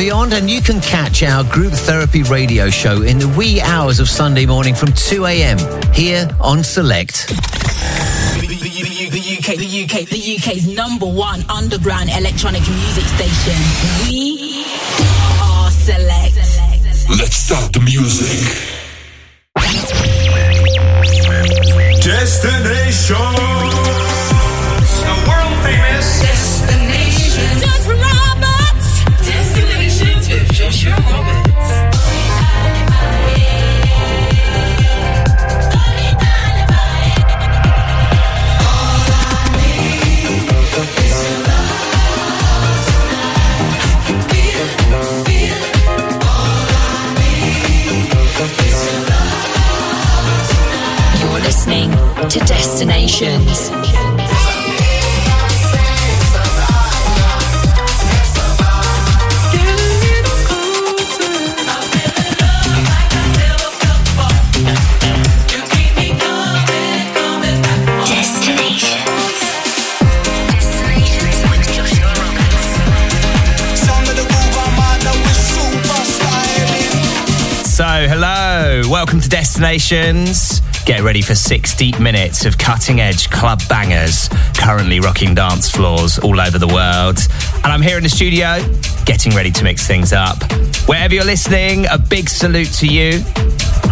beyond, and you can catch our group therapy radio show in the wee hours of Sunday morning from 2 a.m. here on Select. The, the, the, the UK, the UK, the UK's number one underground electronic music station. We are Select. Let's start the music. Destination. Destinations. So, hello, welcome to Destinations. Get ready for six deep minutes of cutting edge club bangers, currently rocking dance floors all over the world. And I'm here in the studio, getting ready to mix things up. Wherever you're listening, a big salute to you.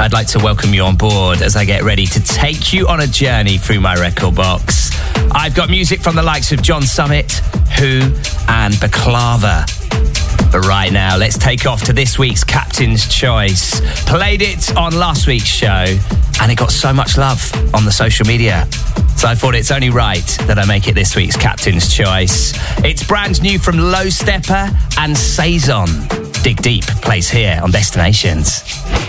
I'd like to welcome you on board as I get ready to take you on a journey through my record box. I've got music from the likes of John Summit, Wh0, and Bklava. But right now, let's take off to this week's Captain's Choice. Played it on last week's show, and it got so much love on the social media. So I thought it's only right that I make it this week's Captain's Choice. It's brand new from Low Steppa and Saison. Dig Deep plays here on Destinations.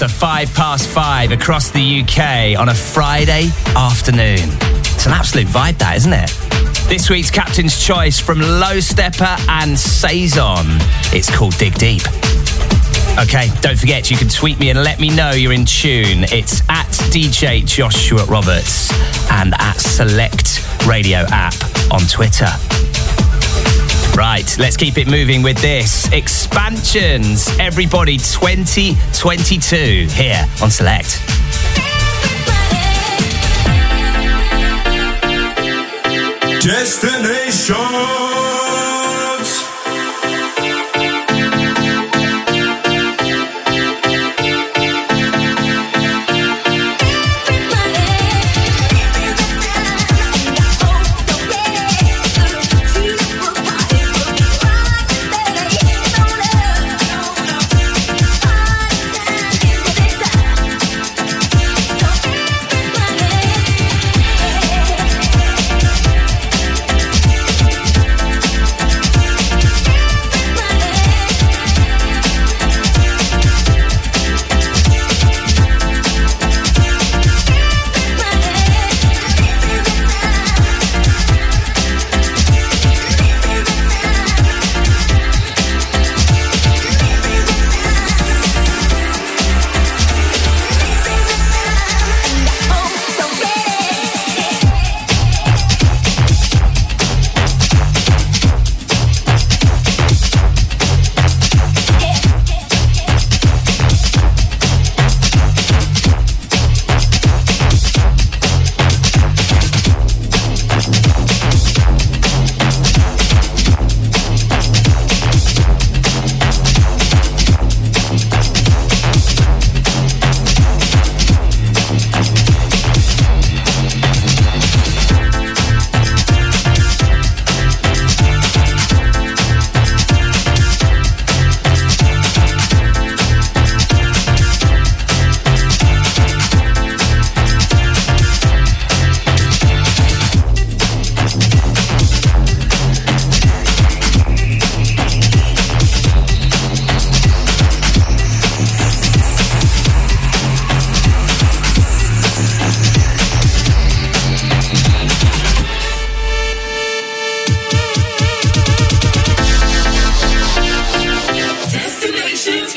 After five past five across the UK on a Friday afternoon. It's an absolute vibe, that, isn't it? This week's Captain's Choice from Low Steppa and Saison. It's called Dig Deep. Okay, don't forget, you can tweet me and let me know you're in tune. It's at DJ Joshua Roberts and at Select Radio app on Twitter. Right, let's keep it moving with this. Expansions, everybody 2022 here on Select. Destination.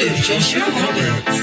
Just your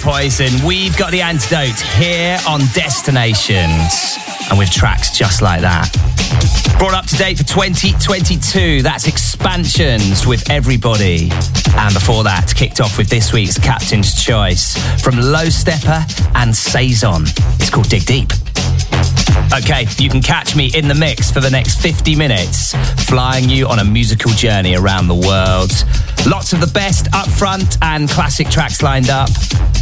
Poison. We've got the antidote here on Destinations, and with tracks just like that. Brought up to date for 2022, that's Expansions with Everybody. And before that, kicked off with this week's Captain's Choice from Low Steppa and Saison. It's called Dig Deep. Okay, you can catch me in the mix for the next 50 minutes, flying you on a musical journey around the world. Lots of the best up front and classic tracks lined up.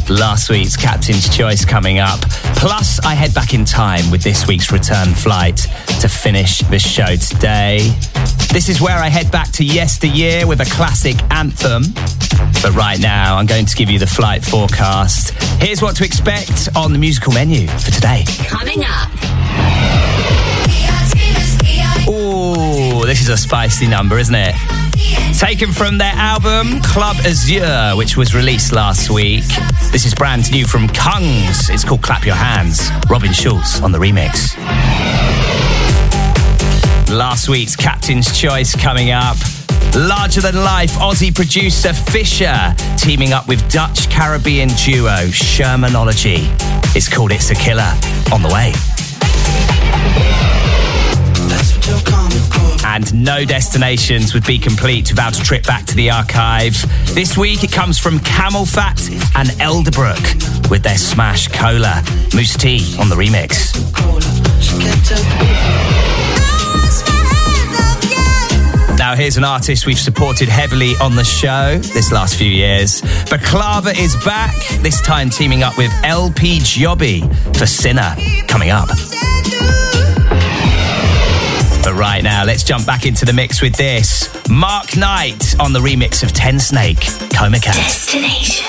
Last week's Captain's Choice coming up. Plus, I head back in time with this week's return flight to finish the show today. This is where I head back to yesteryear with a classic anthem. But right now, I'm going to give you the flight forecast. Here's what to expect on the musical menu for today. Coming up. This is a spicy number, isn't it? Taken from their album Club Azur, which was released last week. This is brand new from Kungs. It's called Clap Your Hands. Robin Schulz on the remix. Last week's Captain's Choice coming up. Larger than life Aussie producer Fisher teaming up with Dutch Caribbean duo Shermanology. It's called It's a Killer on the way. And no destinations would be complete without a trip back to the archive. This week it comes from CamelPhat and Elderbrook with their smash Cola. Mousse T on the remix. Now, here's an artist we've supported heavily on the show this last few years. Bklava is back, this time teaming up with LP Giobbi for Sinner, coming up. But right now, let's jump back into the mix with this. Mark Knight on the remix of Tensnake, Coma Cat. Destinations.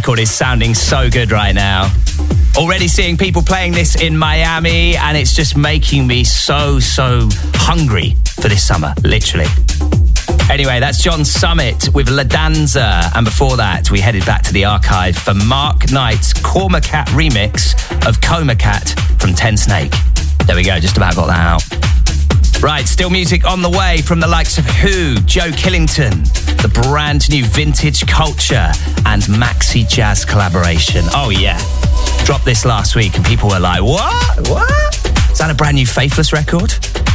Record is sounding so good right now. Already seeing people playing this in Miami, and it's just making me so, so hungry for this summer, literally. Anyway, that's John Summit with La Danza. And before that, we headed back to the archive for Mark Knight's Coma Cat remix of Coma Cat from Tensnake. There we go, just about got that out. Right, still music on the way from the likes of Wh0, Joe Killington, the brand new Vintage Culture, and Maxi Jazz collaboration. Oh, yeah. Dropped this last week, and people were like, What? What? Is that a brand new Faithless record?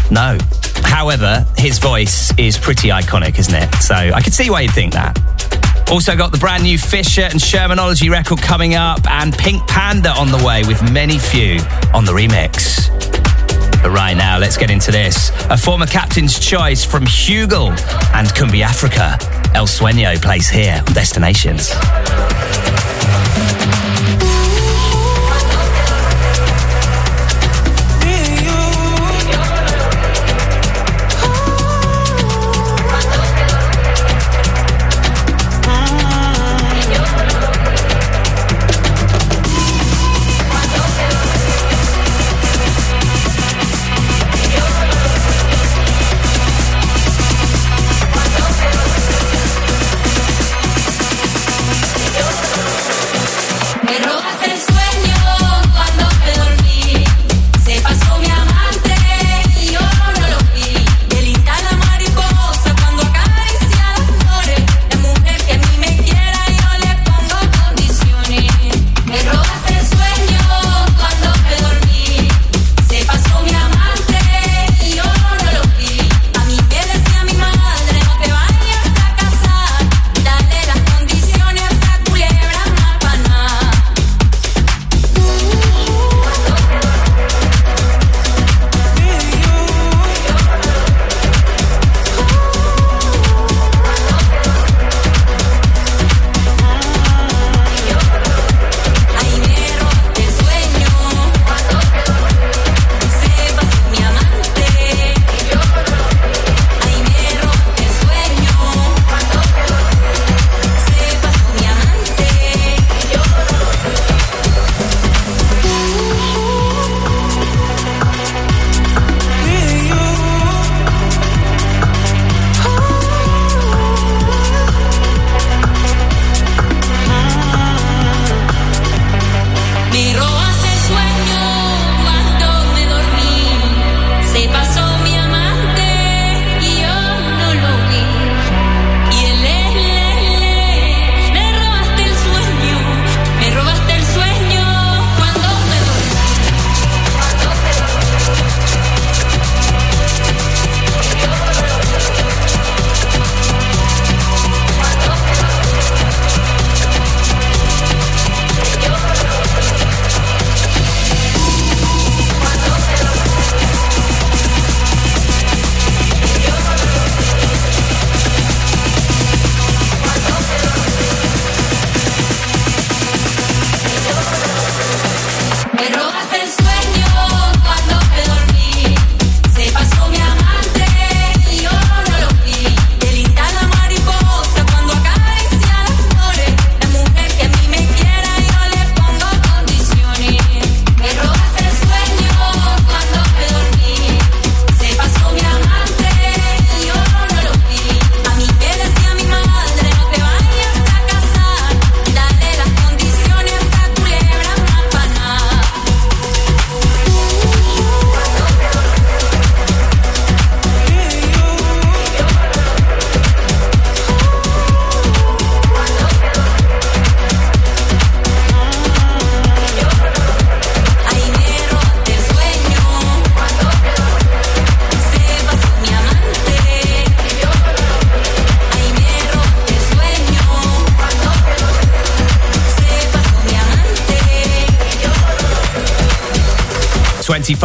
No. However, his voice is pretty iconic, isn't it? So I could see why you'd think that. Also got the brand new Fisher and Shermanology record coming up, and Pink Panda on the way with many few on the remix. But right now, let's get into this. A former captain's choice from Hugel and Kumbi Africa. El Sueño plays here on Destinations.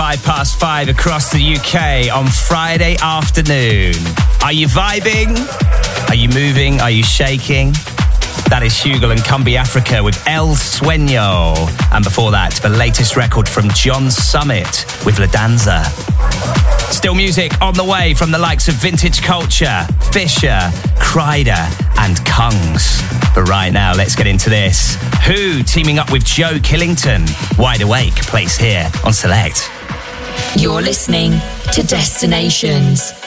Across the UK on Friday afternoon. Are you vibing? Are you moving? Are you shaking? That is Hugel and Kumbi Africa with El Sueño. And before that, the latest record from John Summit with La Danza. Still music on the way from the likes of Vintage Culture, Fisher, Kryder, and Kungs. But right now, let's get into this. Wh0 teaming up with Joe Killington? Wide Awake plays here on Select. You're listening to Destinations.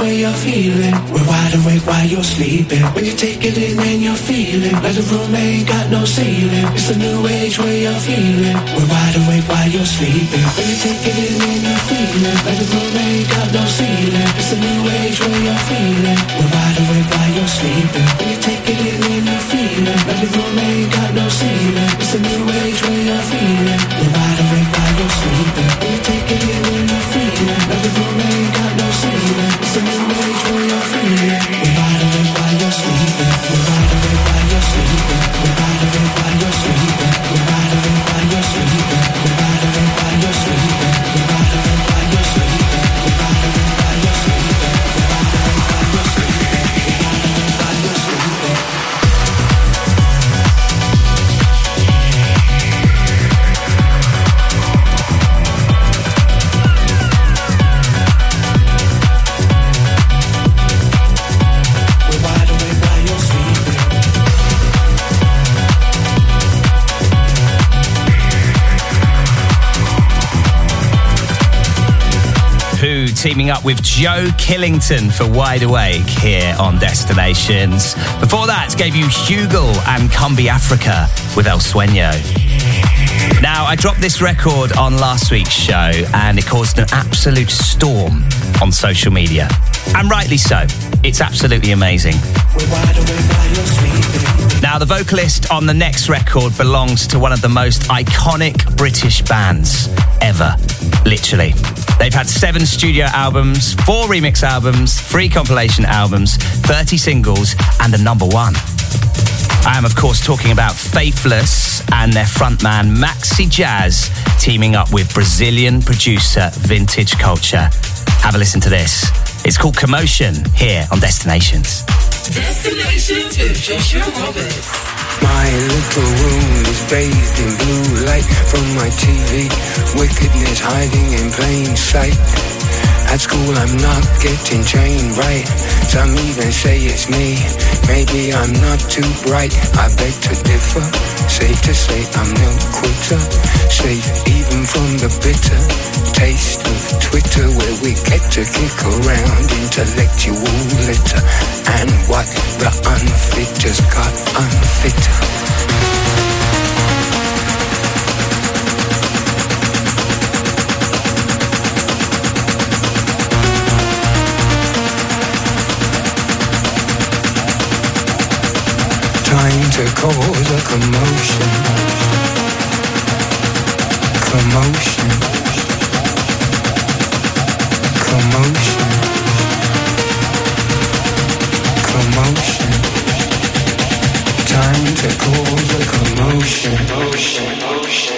way you're feeling. We're wide awake while you're sleeping. When you take it in and you're feeling like the room ain't got no ceiling. It's the new age way of feeling. We're wide awake while you're sleeping. When you take it in and you're feeling like the room ain't got no ceiling. It's the new age way of feeling. We're wide awake while you're sleeping. When you take it in and you're feeling like the room ain't got no ceiling. It's the new age way of feeling. We're wide awake while you're sleeping. Teaming up with Joe Killington for Wide Awake here on Destinations. Before that, gave you Hugel and Kumbi Africa with El Sueño. Now, I dropped this record on last week's show and it caused an absolute storm on social media. And rightly so. It's absolutely amazing. Now, the vocalist on the next record belongs to one of the most iconic British bands ever. Literally. They've had seven studio albums, four remix albums, three compilation albums, 30 singles, and a number one. I am, of course, talking about Faithless and their frontman Maxi Jazz teaming up with Brazilian producer Vintage Culture. Have a listen to this. It's called Commotion here on Destinations. Destinations with Joshua Roberts. My little room is bathed in blue light from my TV. Wickedness hiding in plain sight. At school I'm not getting trained right. Some even say it's me. Maybe I'm not too bright. I beg to differ. Safe to say I'm no quitter. Safe even from the bitter taste of Twitter where we get to kick around intellectual litter and what the unfit just got unfitter. Time to cause a commotion. Commotion. Commotion. Commotion. Time to cause a commotion. Motion,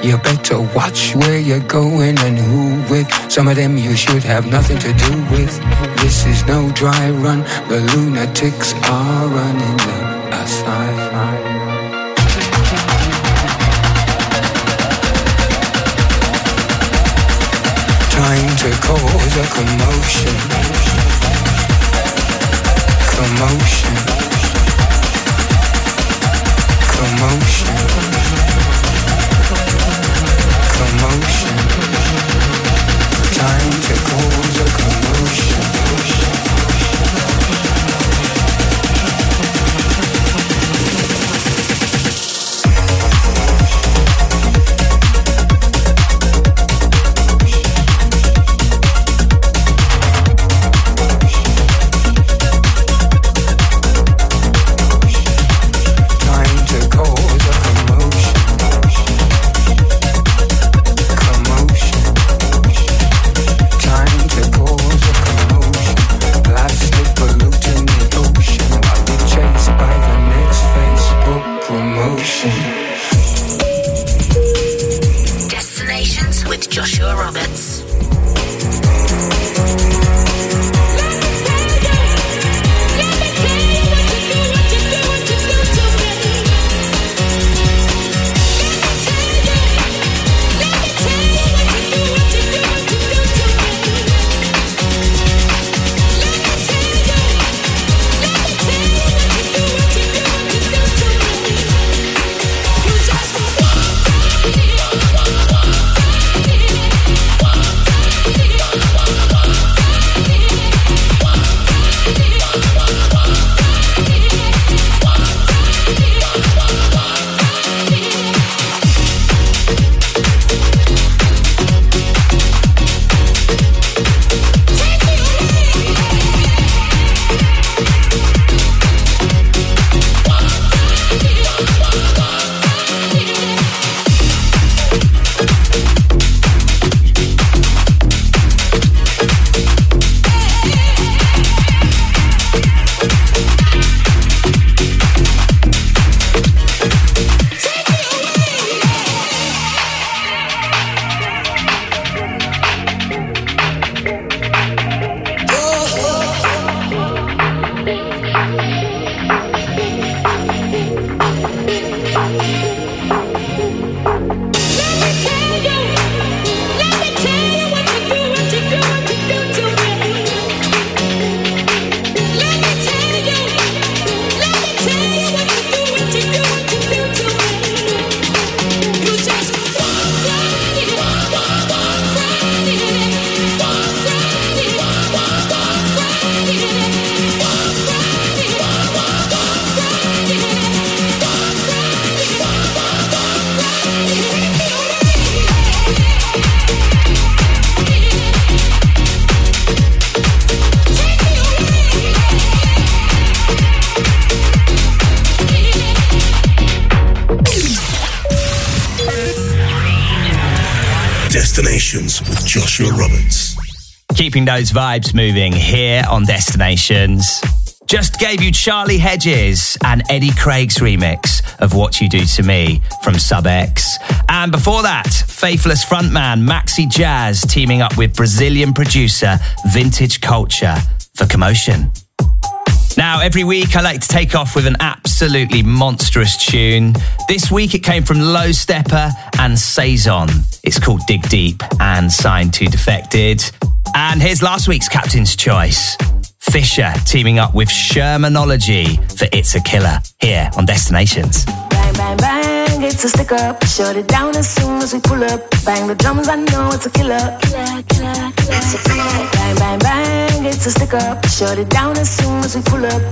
You better watch where you're going and who with. Some of them you should have nothing to do with. This is no dry run. The lunatics are running the aside. Time to cause a commotion. Commotion. Commotion. Commotion. Time to cause a commotion. Keeping those vibes moving here on Destinations. Just gave you Charlie Hedges and Eddie Craig's remix of What You Do to Me from Sub X. And before that, Faithless frontman Maxi Jazz teaming up with Brazilian producer Vintage Culture for Commotion. Now, every week I like to take off with an absolutely monstrous tune. This week it came from Low Steppa and Saison. It's called Dig Deep and signed to Defected. And here's last week's Captain's Choice. Fisher teaming up with Shermanology for It's a Killer here on Destinations. Bang, bang, bang, it's a stick up. Shut it down as soon as we pull up. Bang the drums, I know it's a killer. killer, killer, killer. It's a killer. Bang, bang, bang, it's a stick up. Shut it down as soon as we pull up.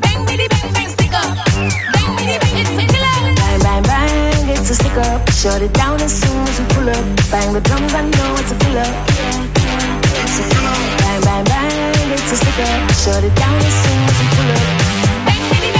Bang, bitty, bang, bang, stick up. Bang, bitty, bang, it's a killer. Bang, bang, bang, it's a stick up. Shut it down as soon as we pull up. Bang the drums, I know it's a killer. Bang, bang, bang, a stick. Shut it down as soon as we pull up.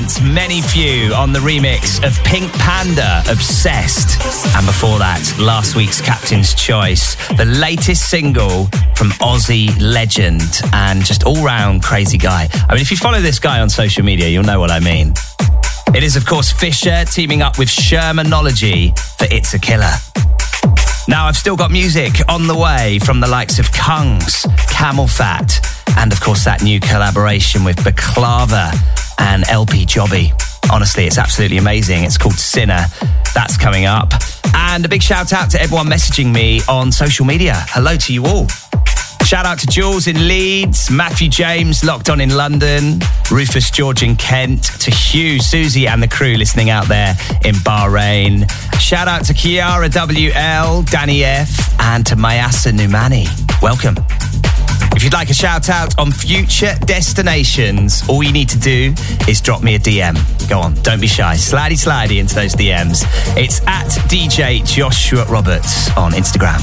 Many few on the remix of Pink Panda, Obsessed. And before that, last week's Captain's Choice, the latest single from Aussie legend and just all round crazy guy. I mean, if you follow this guy on social media, you'll know what I mean. It is, of course, Fisher teaming up with Shermanology for It's a Killer. Now, I've still got music on the way from the likes of Kungs, CamelPhat, and of course, that new collaboration with Bklava and LP Giobbi. Honestly, it's absolutely amazing. It's called Sinner. That's coming up. And a big shout out to everyone messaging me on social media. Hello to you all. Shout out to Jules in Leeds, Matthew James locked on in London, Rufus George in Kent, to Hugh, Susie, and the crew listening out there in Bahrain. Shout out to Kiara WL, Danny F, and to Mayasa Numani. Welcome. If you'd like a shout out on future destinations, all you need to do is drop me a DM. Go on, don't be shy. Slidey, slidey into those DMs. It's at DJ Joshua Roberts on Instagram.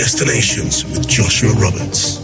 Destinations with Joshua Roberts.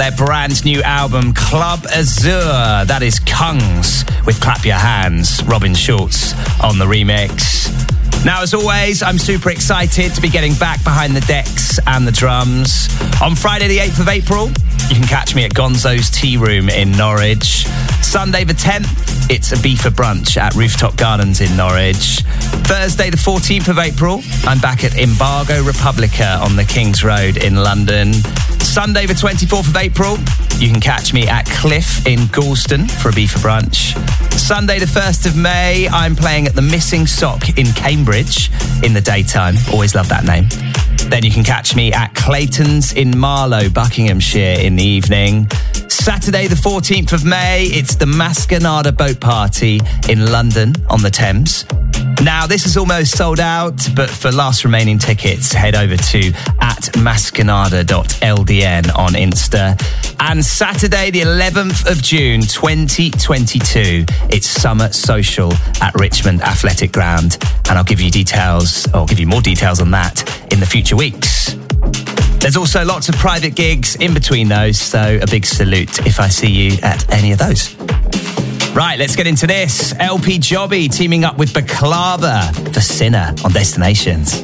Their brand new album Club Azur. That is Kungs with Clap Your Hands, Robin Schulz on the remix. Now, as always, I'm super excited to be getting back behind the decks and the drums. On Friday, the 8th of April, you can catch me at Gonzo's Tea Room in Norwich. Sunday, the 10th, it's a beef for brunch at Rooftop Gardens in Norwich. Thursday, the 14th of April, I'm back at Embargo Republica on the King's Road in London. Sunday, the 24th of April, you can catch me at Cliff in Galston for a beef for brunch. Sunday, the 1st of May, I'm playing at the Missing Sock in Cambridge in the daytime. Always love that name. Then you can catch me at Clayton's in Marlow, Buckinghamshire in the evening. Saturday, the 14th of May, it's the Mascanada Boat Party in London on the Thames. Now, this is almost sold out, but for last remaining tickets, head over to at mascanada.ldn on Insta. And Saturday, the 11th of June, 2022, it's Summer Social at Richmond Athletic Ground. And I'll give you details, or I'll give you more details on that in the future weeks. There's also lots of private gigs in between those, so a big salute if I see you at any of those. Right, let's get into this. LP Giobbi teaming up with Bklava for Sinner on Destinations.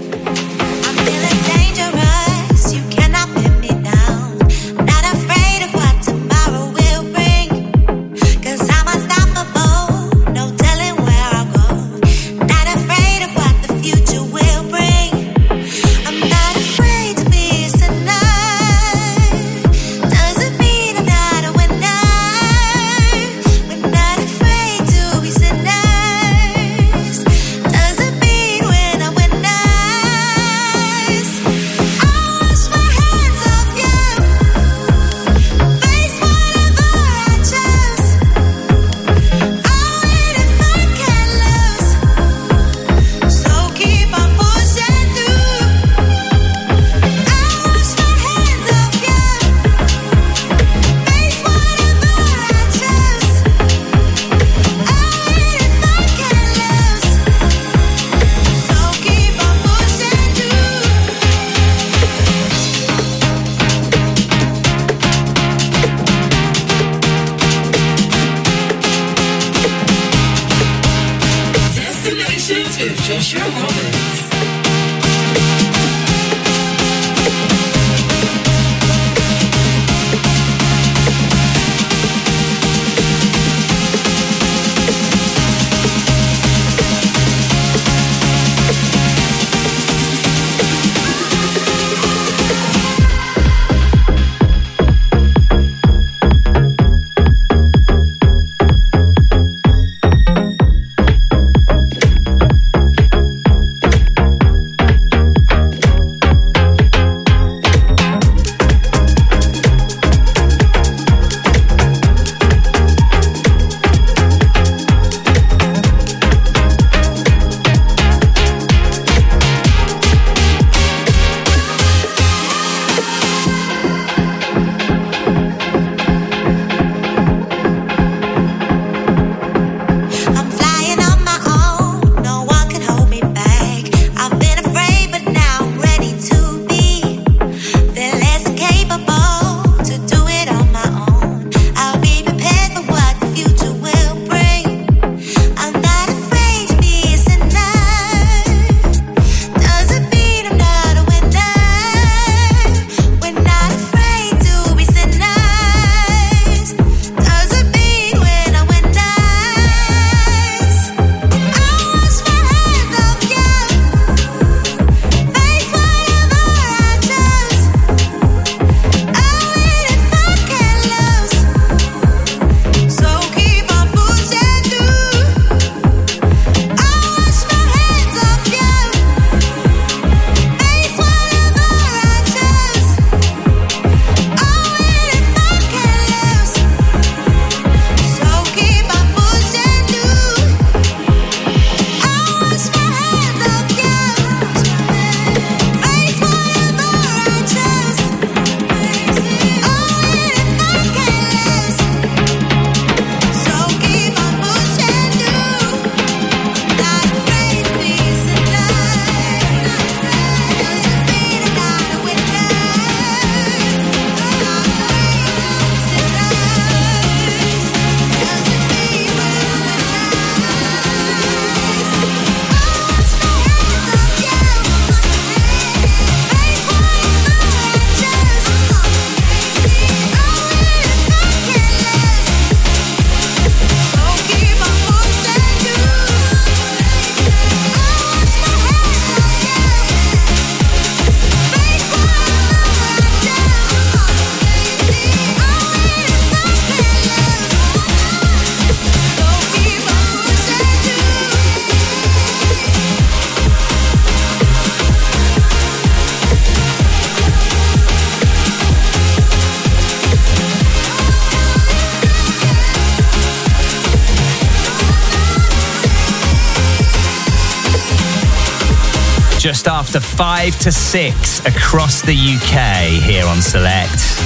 Just after five to six across the UK here on Select.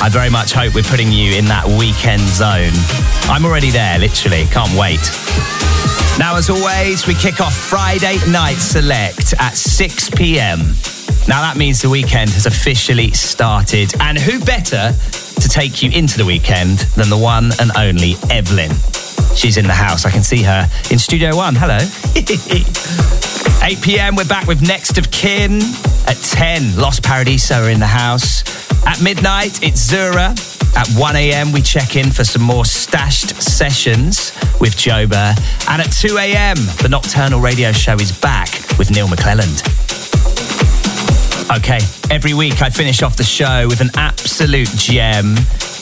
I very much hope we're putting you in that weekend zone. I'm already there, literally. Can't wait. Now, as always, we kick off Friday Night Select at 6 p.m. Now, that means the weekend has officially started. And who better to take you into the weekend than the one and only Evelyn? She's in the house. I can see her in Studio One. Hello. 8 p.m. We're back with Next of Kin. At 10, Lost Paradiso are in the house. At midnight, it's Zura. At 1 a.m., we check in for some more stashed sessions with Joba. And at 2 a.m., the Nocturnal Radio Show is back with Neil McClelland. Okay, every week I finish off the show with an absolute gem,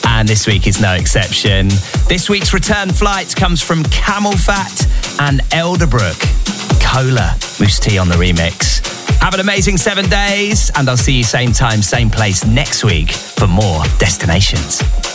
and this week is no exception. This week's return flight comes from CamelPhat and Elderbrook. Cola, Moose Tea on the remix. Have an amazing seven days, and I'll see you same time, same place next week for more destinations. Destinations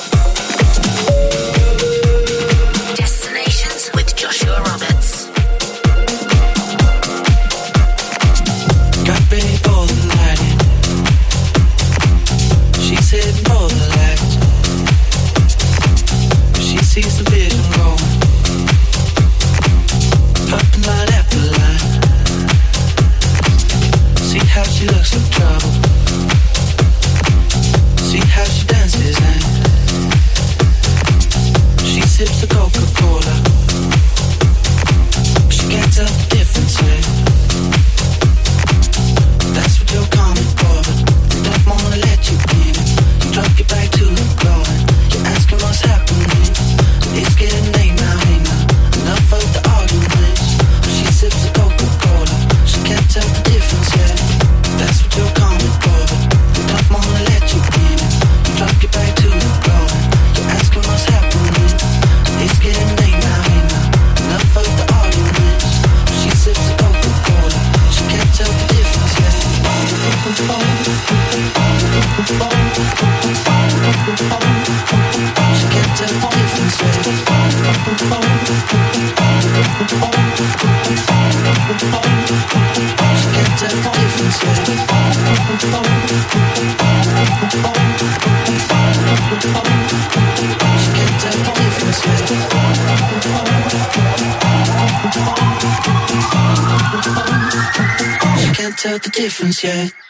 She difference yet.